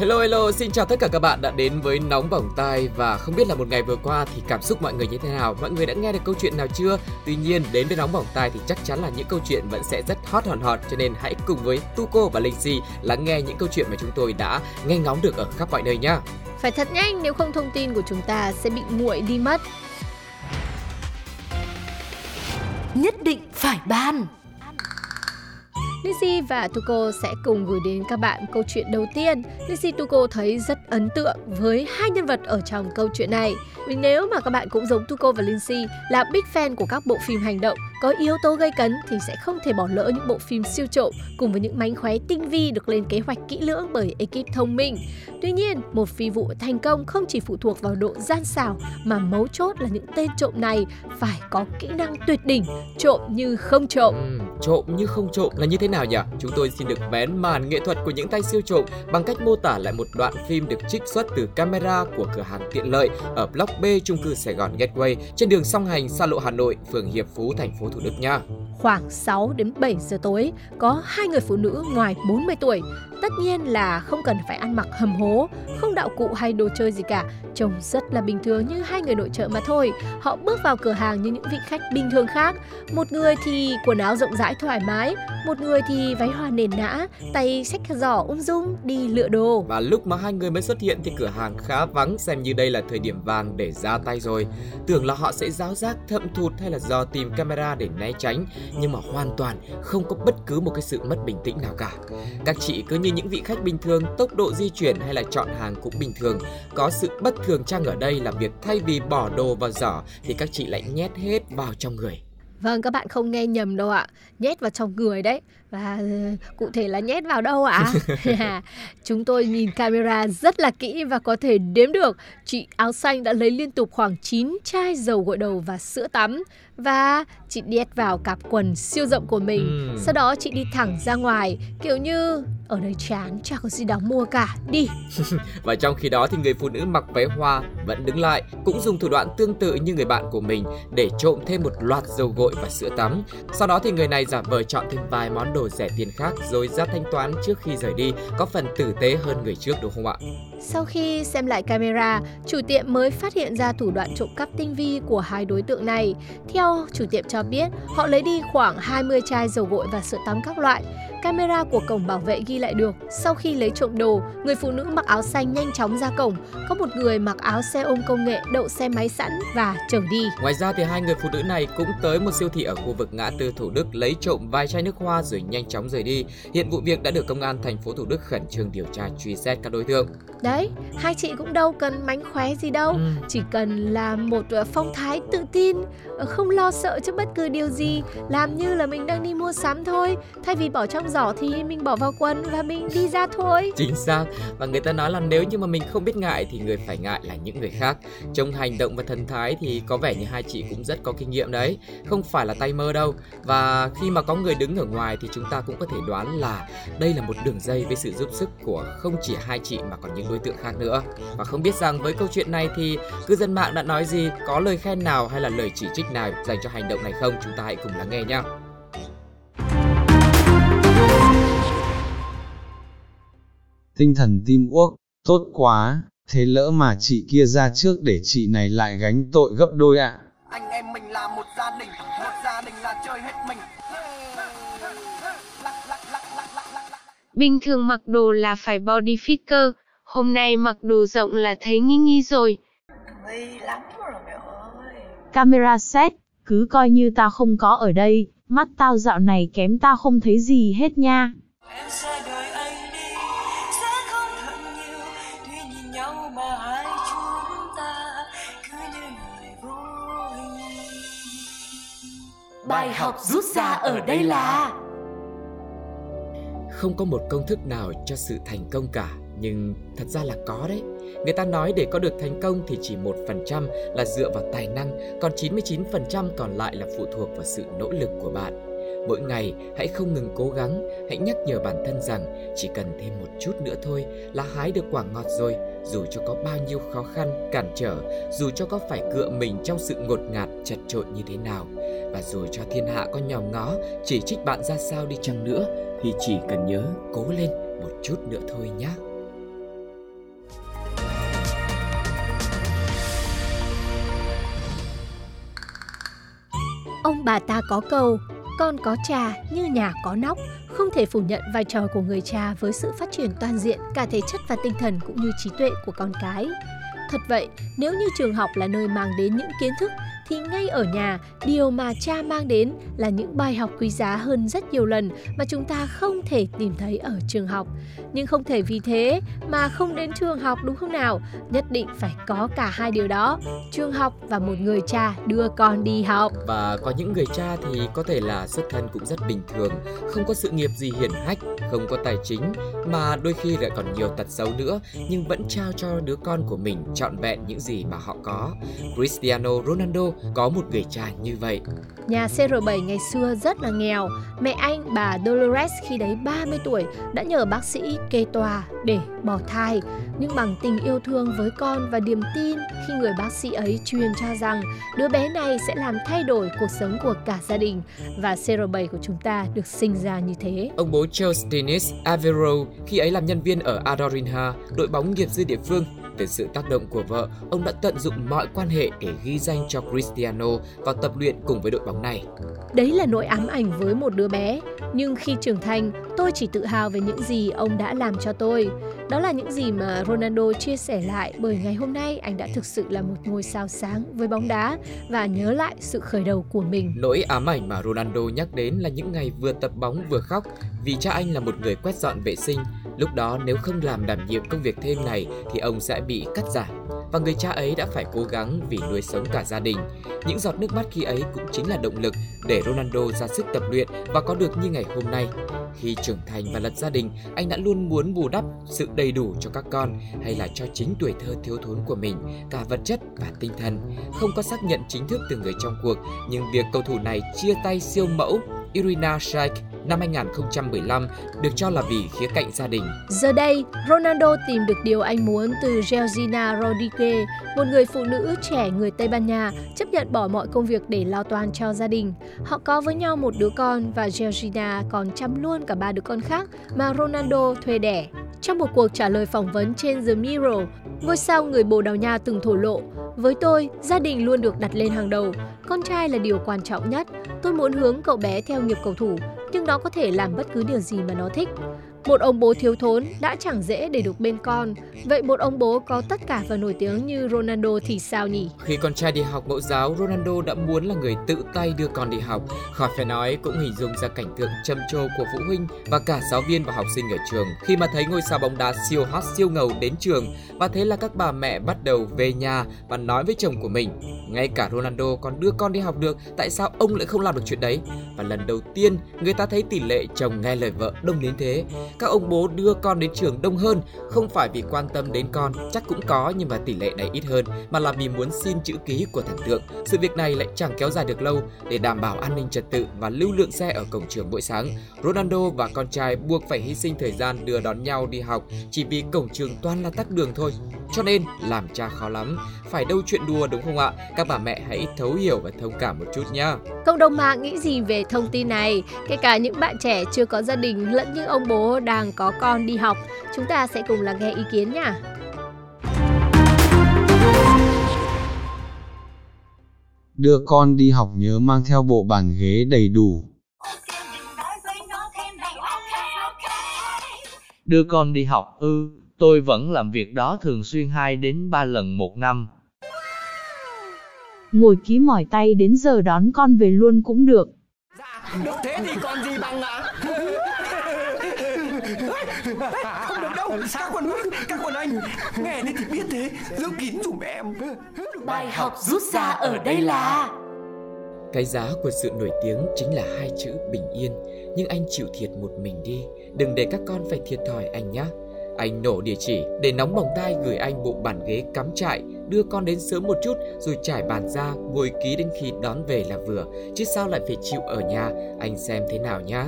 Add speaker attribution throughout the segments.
Speaker 1: Hello hello, xin chào tất cả các bạn đã đến với Nóng Bỏng Tai và không biết là một ngày vừa qua thì cảm xúc mọi người như thế nào, mọi người đã nghe được câu chuyện nào chưa? Tuy nhiên đến với Nóng Bỏng Tai thì chắc chắn là những câu chuyện vẫn sẽ rất hot hòn hot cho nên hãy cùng với Tuko và Linh Si lắng nghe những câu chuyện mà chúng tôi đã nghe ngóng được ở khắp mọi nơi nhá.
Speaker 2: Phải thật nhanh nếu không thông tin của chúng ta sẽ bị nguội đi mất.
Speaker 3: Nhất định phải ban
Speaker 2: Lizzy và Tuko sẽ cùng gửi đến các bạn câu chuyện đầu tiên. Lizzy Tuko thấy rất ấn tượng với hai nhân vật ở trong câu chuyện này. Vì nếu mà các bạn cũng giống Tuko và Lindsay là big fan của các bộ phim hành động có yếu tố gây cấn thì sẽ không thể bỏ lỡ những bộ phim siêu trộm cùng với những mánh khóe tinh vi được lên kế hoạch kỹ lưỡng bởi ekip thông minh. Tuy nhiên, một phi vụ thành công không chỉ phụ thuộc vào độ gian xảo mà mấu chốt là những tên trộm này phải có kỹ năng tuyệt đỉnh, trộm như không trộm.
Speaker 1: Ừ, trộm như không trộm là như thế nào nhỉ? Chúng tôi xin được vén màn nghệ thuật của những tay siêu trộm bằng cách mô tả lại một đoạn phim được trích xuất từ camera của cửa hàng tiện lợi ở block B chung cư Sài Gòn Gateway trên đường song hành xa lộ Hà Nội, phường Hiệp Phú, thành phố Thủ Đức nha.
Speaker 2: Khoảng 6 đến 7 giờ tối, có hai người phụ nữ ngoài 40 tuổi. Tất nhiên là không cần phải ăn mặc hầm hố, không đạo cụ hay đồ chơi gì cả. Trông rất là bình thường như hai người nội trợ mà thôi. Họ bước vào cửa hàng như những vị khách bình thường khác. Một người thì quần áo rộng rãi thoải mái, một người thì váy hoa nền nã, tay xách giỏ ung dung đi lựa đồ.
Speaker 1: Và lúc mà hai người mới xuất hiện thì cửa hàng khá vắng xem như đây là thời điểm vàng để ra tay rồi. Tưởng là họ sẽ giáo giác thậm thụt hay là dò tìm camera để né tránh nhưng mà hoàn toàn không có bất cứ một cái sự mất bình tĩnh nào cả. Các chị cứ như những vị khách bình thường, tốc độ di chuyển hay là chọn hàng cũng bình thường. Có sự bất thường chăng ở đây là việc thay vì bỏ đồ vào giỏ thì các chị lại nhét hết vào trong người.
Speaker 2: Vâng, các bạn không nghe nhầm đâu ạ. Nhét vào trong người đấy. Và ừ, cụ thể là nhét vào đâu ạ? Chúng tôi nhìn camera rất là kỹ và có thể đếm được. Chị áo xanh đã lấy liên tục khoảng 9 chai dầu gội đầu và sữa tắm. Và chị nhét vào cặp quần siêu rộng của mình.
Speaker 1: Ừm.
Speaker 2: Sau đó chị đi thẳng ra ngoài. Kiểu như ở đây chán, chả có gì đáng mua cả. Đi.
Speaker 1: Và trong khi đó thì người phụ nữ mặc váy hoa vẫn đứng lại, cũng dùng thủ đoạn tương tự như người bạn của mình để trộm thêm một loạt dầu gội và sữa tắm. Sau đó thì người này giả vờ chọn thêm vài món đồ rẻ tiền khác rồi ra thanh toán trước khi rời đi, có phần tử tế hơn người trước đúng không ạ?
Speaker 2: Sau khi xem lại camera, chủ tiệm mới phát hiện ra thủ đoạn trộm cắp tinh vi của hai đối tượng này. Theo chủ tiệm cho biết, họ lấy đi khoảng 20 chai dầu gội và sữa tắm các loại. Camera của cổng bảo vệ ghi lại được, sau khi lấy trộm đồ, người phụ nữ mặc áo xanh nhanh chóng ra cổng. Có một người mặc áo xe ôm công nghệ đậu xe máy sẵn và chở đi.
Speaker 1: Ngoài ra thì hai người phụ nữ này cũng tới một siêu thị ở khu vực ngã tư Thủ Đức lấy trộm vài chai nước hoa rồi nhanh chóng rời đi. Hiện vụ việc đã được công an thành phố Thủ Đức khẩn trương điều tra truy xét các đối tượng.
Speaker 2: Đấy, hai chị cũng đâu cần mánh khóe gì đâu,
Speaker 1: Ừ.
Speaker 2: chỉ cần là một ờ, phong thái tự tin, ờ, không lo sợ trước bất cứ điều gì, làm như là mình đang đi mua sắm thôi. Thay vì bỏ trong giỏ thì mình bỏ vào quần và mình đi ra thôi.
Speaker 1: Chính xác. Và người ta nói là nếu như mà mình không biết ngại thì người phải ngại là những người khác. Trong hành động và thần thái thì có vẻ như hai chị cũng rất có kinh nghiệm đấy. Không phải là tay mơ đâu. Và khi mà có người đứng ở ngoài thì chúng ta cũng có thể đoán là Đây là một đường dây với sự giúp sức của không chỉ hai chị mà còn những đối tượng khác nữa. Và không biết rằng với câu chuyện này thì cư dân mạng đã nói gì, Có lời khen nào hay là lời chỉ trích nào dành cho hành động này không? Chúng ta hãy cùng lắng nghe nhé
Speaker 4: tinh thần teamwork, tốt quá, thế lỡ mà chị kia ra trước để chị này lại gánh tội gấp đôi ạ.
Speaker 5: anh em mình là một gia đình một gia đình là chơi hết mình
Speaker 6: Bình thường mặc đồ là phải body fit cơ, hôm nay mặc đồ rộng là thấy nghi nghi rồi.
Speaker 5: nghi lắm rồi mẹ ơi
Speaker 7: Camera set, cứ coi như tao không có ở đây, mắt tao dạo này kém tao không thấy gì hết nha.
Speaker 5: em sẽ
Speaker 3: Bài học rút ra ở đây là
Speaker 1: Không có một công thức nào cho sự thành công cả Nhưng thật ra là có đấy Người ta nói để có được thành công thì chỉ 1% là dựa vào tài năng Còn 99% còn lại là phụ thuộc vào sự nỗ lực của bạn Mỗi ngày hãy không ngừng cố gắng, hãy nhắc nhở bản thân rằng chỉ cần thêm một chút nữa thôi là hái được quả ngọt rồi, dù cho có bao nhiêu khó khăn, cản trở, dù cho có phải cựa mình trong sự ngột ngạt, chật trội như thế nào. Và dù cho thiên hạ có nhòm ngó, chỉ trích bạn ra sao đi chăng nữa, thì chỉ cần nhớ cố lên một chút nữa thôi nhé.
Speaker 2: Ông bà ta có câu, con có cha như nhà có nóc, không thể phủ nhận vai trò của người cha với sự phát triển toàn diện cả thể chất và tinh thần cũng như trí tuệ của con cái. Thật vậy, nếu như trường học là nơi mang đến những kiến thức thì ngay ở nhà, điều mà cha mang đến là những bài học quý giá hơn rất nhiều lần mà chúng ta không thể tìm thấy ở trường học. Nhưng không thể vì thế mà không đến trường học đúng không nào? Nhất định phải có cả hai điều đó, trường học và một người cha đưa con đi học.
Speaker 1: Và có những người cha thì có thể là xuất thân cũng rất bình thường, không có sự nghiệp gì hiển hách, không có tài chính mà đôi khi lại còn nhiều tật xấu nữa nhưng vẫn trao cho đứa con của mình trọn vẹn những gì mà họ có. Cristiano Ronaldo có một người cha như vậy.
Speaker 2: Nhà CR7 ngày xưa rất là nghèo. Mẹ anh, bà Dolores khi đấy 30 tuổi đã nhờ bác sĩ kê tòa để bỏ thai. Nhưng bằng tình yêu thương với con và niềm tin khi người bác sĩ ấy truyền cho rằng đứa bé này sẽ làm thay đổi cuộc sống của cả gia đình và CR7 của chúng ta được sinh ra như thế.
Speaker 1: Ông bố Charles Dennis Avero khi ấy làm nhân viên ở Adorinha, đội bóng nghiệp dư địa phương từ sự tác động của vợ, ông đã tận dụng mọi quan hệ để ghi danh cho Cristiano vào tập luyện cùng với đội bóng này.
Speaker 2: Đấy là nỗi ám ảnh với một đứa bé, nhưng khi trưởng thành, tôi chỉ tự hào về những gì ông đã làm cho tôi. Đó là những gì mà Ronaldo chia sẻ lại bởi ngày hôm nay anh đã thực sự là một ngôi sao sáng với bóng đá và nhớ lại sự khởi đầu của mình.
Speaker 1: Nỗi ám ảnh mà Ronaldo nhắc đến là những ngày vừa tập bóng vừa khóc vì cha anh là một người quét dọn vệ sinh. Lúc đó nếu không làm đảm nhiệm công việc thêm này thì ông sẽ bị cắt giảm và người cha ấy đã phải cố gắng vì nuôi sống cả gia đình. Những giọt nước mắt khi ấy cũng chính là động lực để Ronaldo ra sức tập luyện và có được như ngày hôm nay. Khi trưởng thành và lập gia đình, anh đã luôn muốn bù đắp sự đầy đủ cho các con hay là cho chính tuổi thơ thiếu thốn của mình, cả vật chất và tinh thần. Không có xác nhận chính thức từ người trong cuộc, nhưng việc cầu thủ này chia tay siêu mẫu Irina Shayk năm 2015 được cho là vì khía cạnh gia đình.
Speaker 2: Giờ đây, Ronaldo tìm được điều anh muốn từ Georgina Rodriguez, một người phụ nữ trẻ người Tây Ban Nha, chấp nhận bỏ mọi công việc để lo toan cho gia đình. Họ có với nhau một đứa con và Georgina còn chăm luôn cả ba đứa con khác mà Ronaldo thuê đẻ. Trong một cuộc trả lời phỏng vấn trên The Mirror, ngôi sao người Bồ Đào Nha từng thổ lộ, với tôi, gia đình luôn được đặt lên hàng đầu. Con trai là điều quan trọng nhất. Tôi muốn hướng cậu bé theo nghiệp cầu thủ, nhưng nó có thể làm bất cứ điều gì mà nó thích. Một ông bố thiếu thốn đã chẳng dễ để được bên con. Vậy một ông bố có tất cả và nổi tiếng như Ronaldo thì sao nhỉ?
Speaker 1: Khi con trai đi học mẫu giáo, Ronaldo đã muốn là người tự tay đưa con đi học. Khỏi phải nói cũng hình dung ra cảnh tượng trầm trồ của phụ huynh và cả giáo viên và học sinh ở trường khi mà thấy ngôi sao bóng đá siêu hot siêu ngầu đến trường và thế là các bà mẹ bắt đầu về nhà và nói với chồng của mình ngay cả Ronaldo còn đưa con đi học được tại sao ông lại không làm được chuyện đấy và lần đầu tiên người ta thấy tỷ lệ chồng nghe lời vợ đông đến thế các ông bố đưa con đến trường đông hơn, không phải vì quan tâm đến con, chắc cũng có nhưng mà tỷ lệ này ít hơn, mà là vì muốn xin chữ ký của thần tượng. Sự việc này lại chẳng kéo dài được lâu. Để đảm bảo an ninh trật tự và lưu lượng xe ở cổng trường buổi sáng, Ronaldo và con trai buộc phải hy sinh thời gian đưa đón nhau đi học chỉ vì cổng trường toàn là tắc đường thôi. Cho nên làm cha khó lắm. Phải đâu chuyện đùa đúng không ạ? Các bà mẹ hãy thấu hiểu và thông cảm một chút nhá.
Speaker 2: Cộng đồng mạng nghĩ gì về thông tin này? Kể cả những bạn trẻ chưa có gia đình lẫn những ông bố đang có con đi học. Chúng ta sẽ cùng lắng nghe ý kiến nha.
Speaker 4: Đưa con đi học nhớ mang theo bộ bàn ghế đầy đủ.
Speaker 8: Đưa con đi học ư, tôi vẫn làm việc đó thường xuyên 2 đến 3 lần một năm.
Speaker 7: Ngồi ký mỏi tay đến giờ đón con về luôn cũng được.
Speaker 9: Được thế thì còn gì bằng ạ Không được đâu Các con các con anh Nghe đi thì biết thế. Giữ kín dùm em.
Speaker 3: Bài học rút ra ở đây là
Speaker 1: Cái giá của sự nổi tiếng chính là hai chữ bình yên. Nhưng anh chịu thiệt một mình đi. Đừng để các con phải thiệt thòi anh nhé Anh nổ địa chỉ để nóng bỏng tai gửi anh bộ bàn ghế cắm trại đưa con đến sớm một chút rồi trải bàn ra, ngồi ký đến khi đón về là vừa, chứ sao lại phải chịu ở nhà, anh xem thế nào nhá.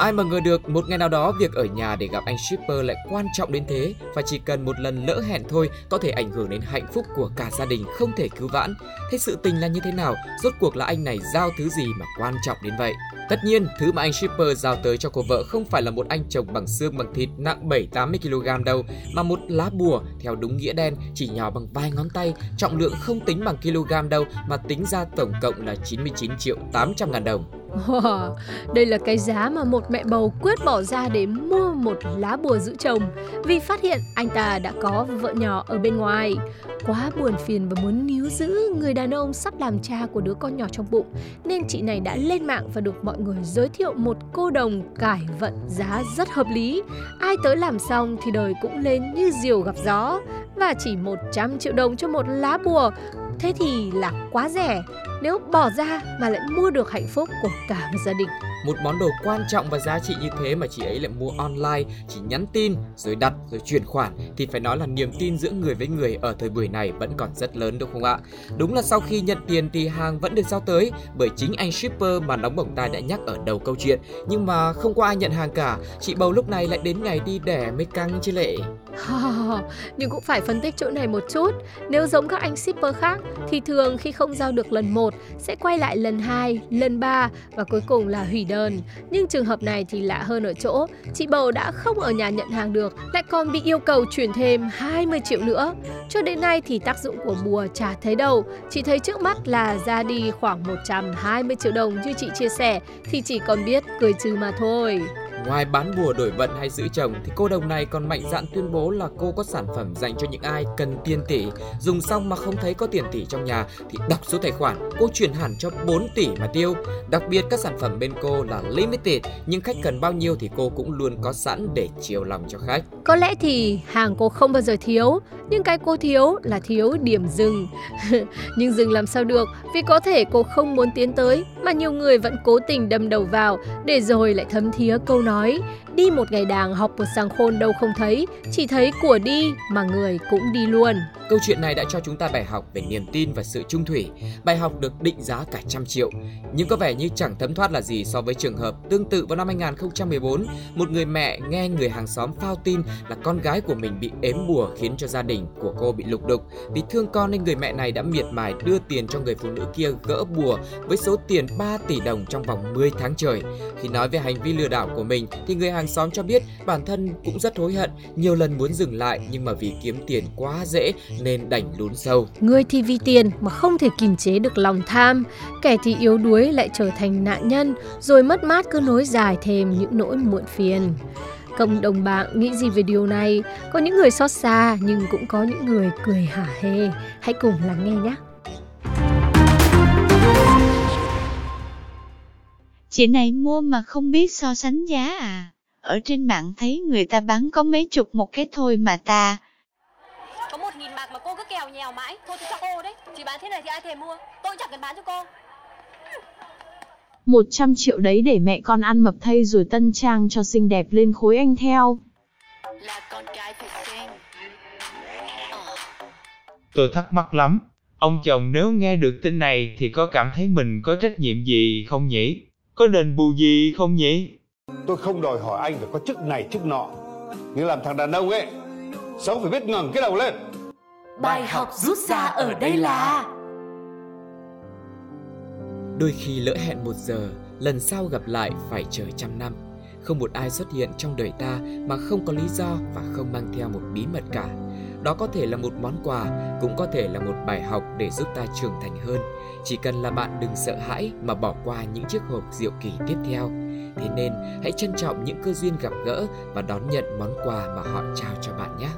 Speaker 1: Ai mà ngờ được một ngày nào đó việc ở nhà để gặp anh shipper lại quan trọng đến thế và chỉ cần một lần lỡ hẹn thôi có thể ảnh hưởng đến hạnh phúc của cả gia đình không thể cứu vãn. Thế sự tình là như thế nào? Rốt cuộc là anh này giao thứ gì mà quan trọng đến vậy? Tất nhiên, thứ mà anh shipper giao tới cho cô vợ không phải là một anh chồng bằng xương bằng thịt nặng 7-80 kg đâu, mà một lá bùa theo đúng nghĩa đen chỉ nhỏ bằng vài ngón tay, trọng lượng không tính bằng kg đâu mà tính ra tổng cộng là 99 triệu 800 ngàn đồng.
Speaker 2: Wow, đây là cái giá mà một mẹ bầu quyết bỏ ra để mua một lá bùa giữ chồng vì phát hiện anh ta đã có vợ nhỏ ở bên ngoài. Quá buồn phiền và muốn níu giữ người đàn ông sắp làm cha của đứa con nhỏ trong bụng nên chị này đã lên mạng và được mọi người giới thiệu một cô đồng cải vận giá rất hợp lý. Ai tới làm xong thì đời cũng lên như diều gặp gió và chỉ 100 triệu đồng cho một lá bùa Thế thì là quá rẻ nếu bỏ ra mà lại mua được hạnh phúc của cả một gia đình.
Speaker 1: Một món đồ quan trọng và giá trị như thế mà chị ấy lại mua online, chỉ nhắn tin rồi đặt rồi chuyển khoản thì phải nói là niềm tin giữa người với người ở thời buổi này vẫn còn rất lớn đúng không ạ? Đúng là sau khi nhận tiền thì hàng vẫn được giao tới bởi chính anh shipper mà nóng bỏng tai đã nhắc ở đầu câu chuyện. Nhưng mà không có ai nhận hàng cả, chị bầu lúc này lại đến ngày đi đẻ mới căng chứ lệ.
Speaker 2: Nhưng cũng phải phân tích chỗ này một chút. Nếu giống các anh shipper khác thì thường khi không giao được lần một sẽ quay lại lần 2, lần 3 và cuối cùng là hủy đơn. Nhưng trường hợp này thì lạ hơn ở chỗ, chị bầu đã không ở nhà nhận hàng được, lại còn bị yêu cầu chuyển thêm 20 triệu nữa. Cho đến nay thì tác dụng của bùa chả thấy đâu, chỉ thấy trước mắt là ra đi khoảng 120 triệu đồng như chị chia sẻ thì chỉ còn biết cười trừ mà thôi.
Speaker 1: Ngoài bán bùa đổi vận hay giữ chồng thì cô đồng này còn mạnh dạn tuyên bố là cô có sản phẩm dành cho những ai cần tiền tỷ. Dùng xong mà không thấy có tiền tỷ trong nhà thì đọc số tài khoản, cô chuyển hẳn cho 4 tỷ mà tiêu. Đặc biệt các sản phẩm bên cô là limited, nhưng khách cần bao nhiêu thì cô cũng luôn có sẵn để chiều lòng cho khách.
Speaker 2: Có lẽ thì hàng cô không bao giờ thiếu, nhưng cái cô thiếu là thiếu điểm dừng. nhưng dừng làm sao được vì có thể cô không muốn tiến tới mà nhiều người vẫn cố tình đâm đầu vào để rồi lại thấm thía câu nói nói đi một ngày đàng học một sàng khôn đâu không thấy, chỉ thấy của đi mà người cũng đi luôn.
Speaker 1: Câu chuyện này đã cho chúng ta bài học về niềm tin và sự trung thủy. Bài học được định giá cả trăm triệu, nhưng có vẻ như chẳng thấm thoát là gì so với trường hợp tương tự vào năm 2014, một người mẹ nghe người hàng xóm phao tin là con gái của mình bị ếm bùa khiến cho gia đình của cô bị lục đục. Vì thương con nên người mẹ này đã miệt mài đưa tiền cho người phụ nữ kia gỡ bùa với số tiền 3 tỷ đồng trong vòng 10 tháng trời. Khi nói về hành vi lừa đảo của mình thì người hàng xóm cho biết bản thân cũng rất hối hận, nhiều lần muốn dừng lại nhưng mà vì kiếm tiền quá dễ nên đành lún sâu.
Speaker 2: Người thì vì tiền mà không thể kiềm chế được lòng tham, kẻ thì yếu đuối lại trở thành nạn nhân, rồi mất mát cứ nối dài thêm những nỗi muộn phiền. Cộng đồng bạn nghĩ gì về điều này? Có những người xót xa nhưng cũng có những người cười hả hê. Hãy cùng lắng nghe nhé.
Speaker 10: Chị này mua mà không biết so sánh giá à? Ở trên mạng thấy người ta bán có mấy chục một cái thôi mà ta.
Speaker 11: Có một nghìn bạc mà cô cứ kèo nhèo mãi. Thôi thì cho cô đấy. Chị bán thế này thì ai thèm mua. Tôi chẳng cần bán cho cô.
Speaker 7: 100 triệu đấy để mẹ con ăn mập thay rồi tân trang cho xinh đẹp lên khối anh theo.
Speaker 8: Tôi thắc mắc lắm. Ông chồng nếu nghe được tin này thì có cảm thấy mình có trách nhiệm gì không nhỉ? Có đền bù gì không nhỉ?
Speaker 12: Tôi không đòi hỏi anh phải có chức này chức nọ. Nhưng làm thằng đàn ông ấy, sống phải biết ngẩng cái đầu lên.
Speaker 3: Bài học rút ra ở đây là
Speaker 1: Đôi khi lỡ hẹn một giờ, lần sau gặp lại phải chờ trăm năm. Không một ai xuất hiện trong đời ta mà không có lý do và không mang theo một bí mật cả. Đó có thể là một món quà, cũng có thể là một bài học để giúp ta trưởng thành hơn. Chỉ cần là bạn đừng sợ hãi mà bỏ qua những chiếc hộp diệu kỳ tiếp theo. Thế nên hãy trân trọng những cơ duyên gặp gỡ và đón nhận món quà mà họ trao cho bạn nhé.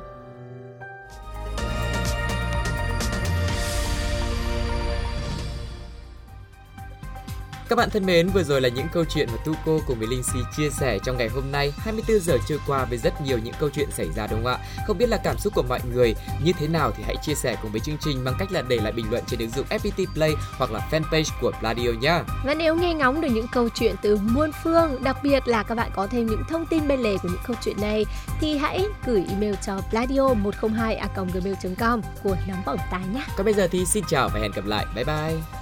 Speaker 1: Các bạn thân mến, vừa rồi là những câu chuyện mà Tuco cùng với Linh Si chia sẻ trong ngày hôm nay. 24 giờ trôi qua với rất nhiều những câu chuyện xảy ra đúng không ạ? Không biết là cảm xúc của mọi người như thế nào thì hãy chia sẻ cùng với chương trình bằng cách là để lại bình luận trên ứng dụng FPT Play hoặc là fanpage của Pladio nhá.
Speaker 2: Và nếu nghe ngóng được những câu chuyện từ muôn phương, đặc biệt là các bạn có thêm những thông tin bên lề của những câu chuyện này thì hãy gửi email cho pladio 102 gmail com của nóng bỏng tai nhé.
Speaker 1: Còn bây giờ thì xin chào và hẹn gặp lại. Bye bye.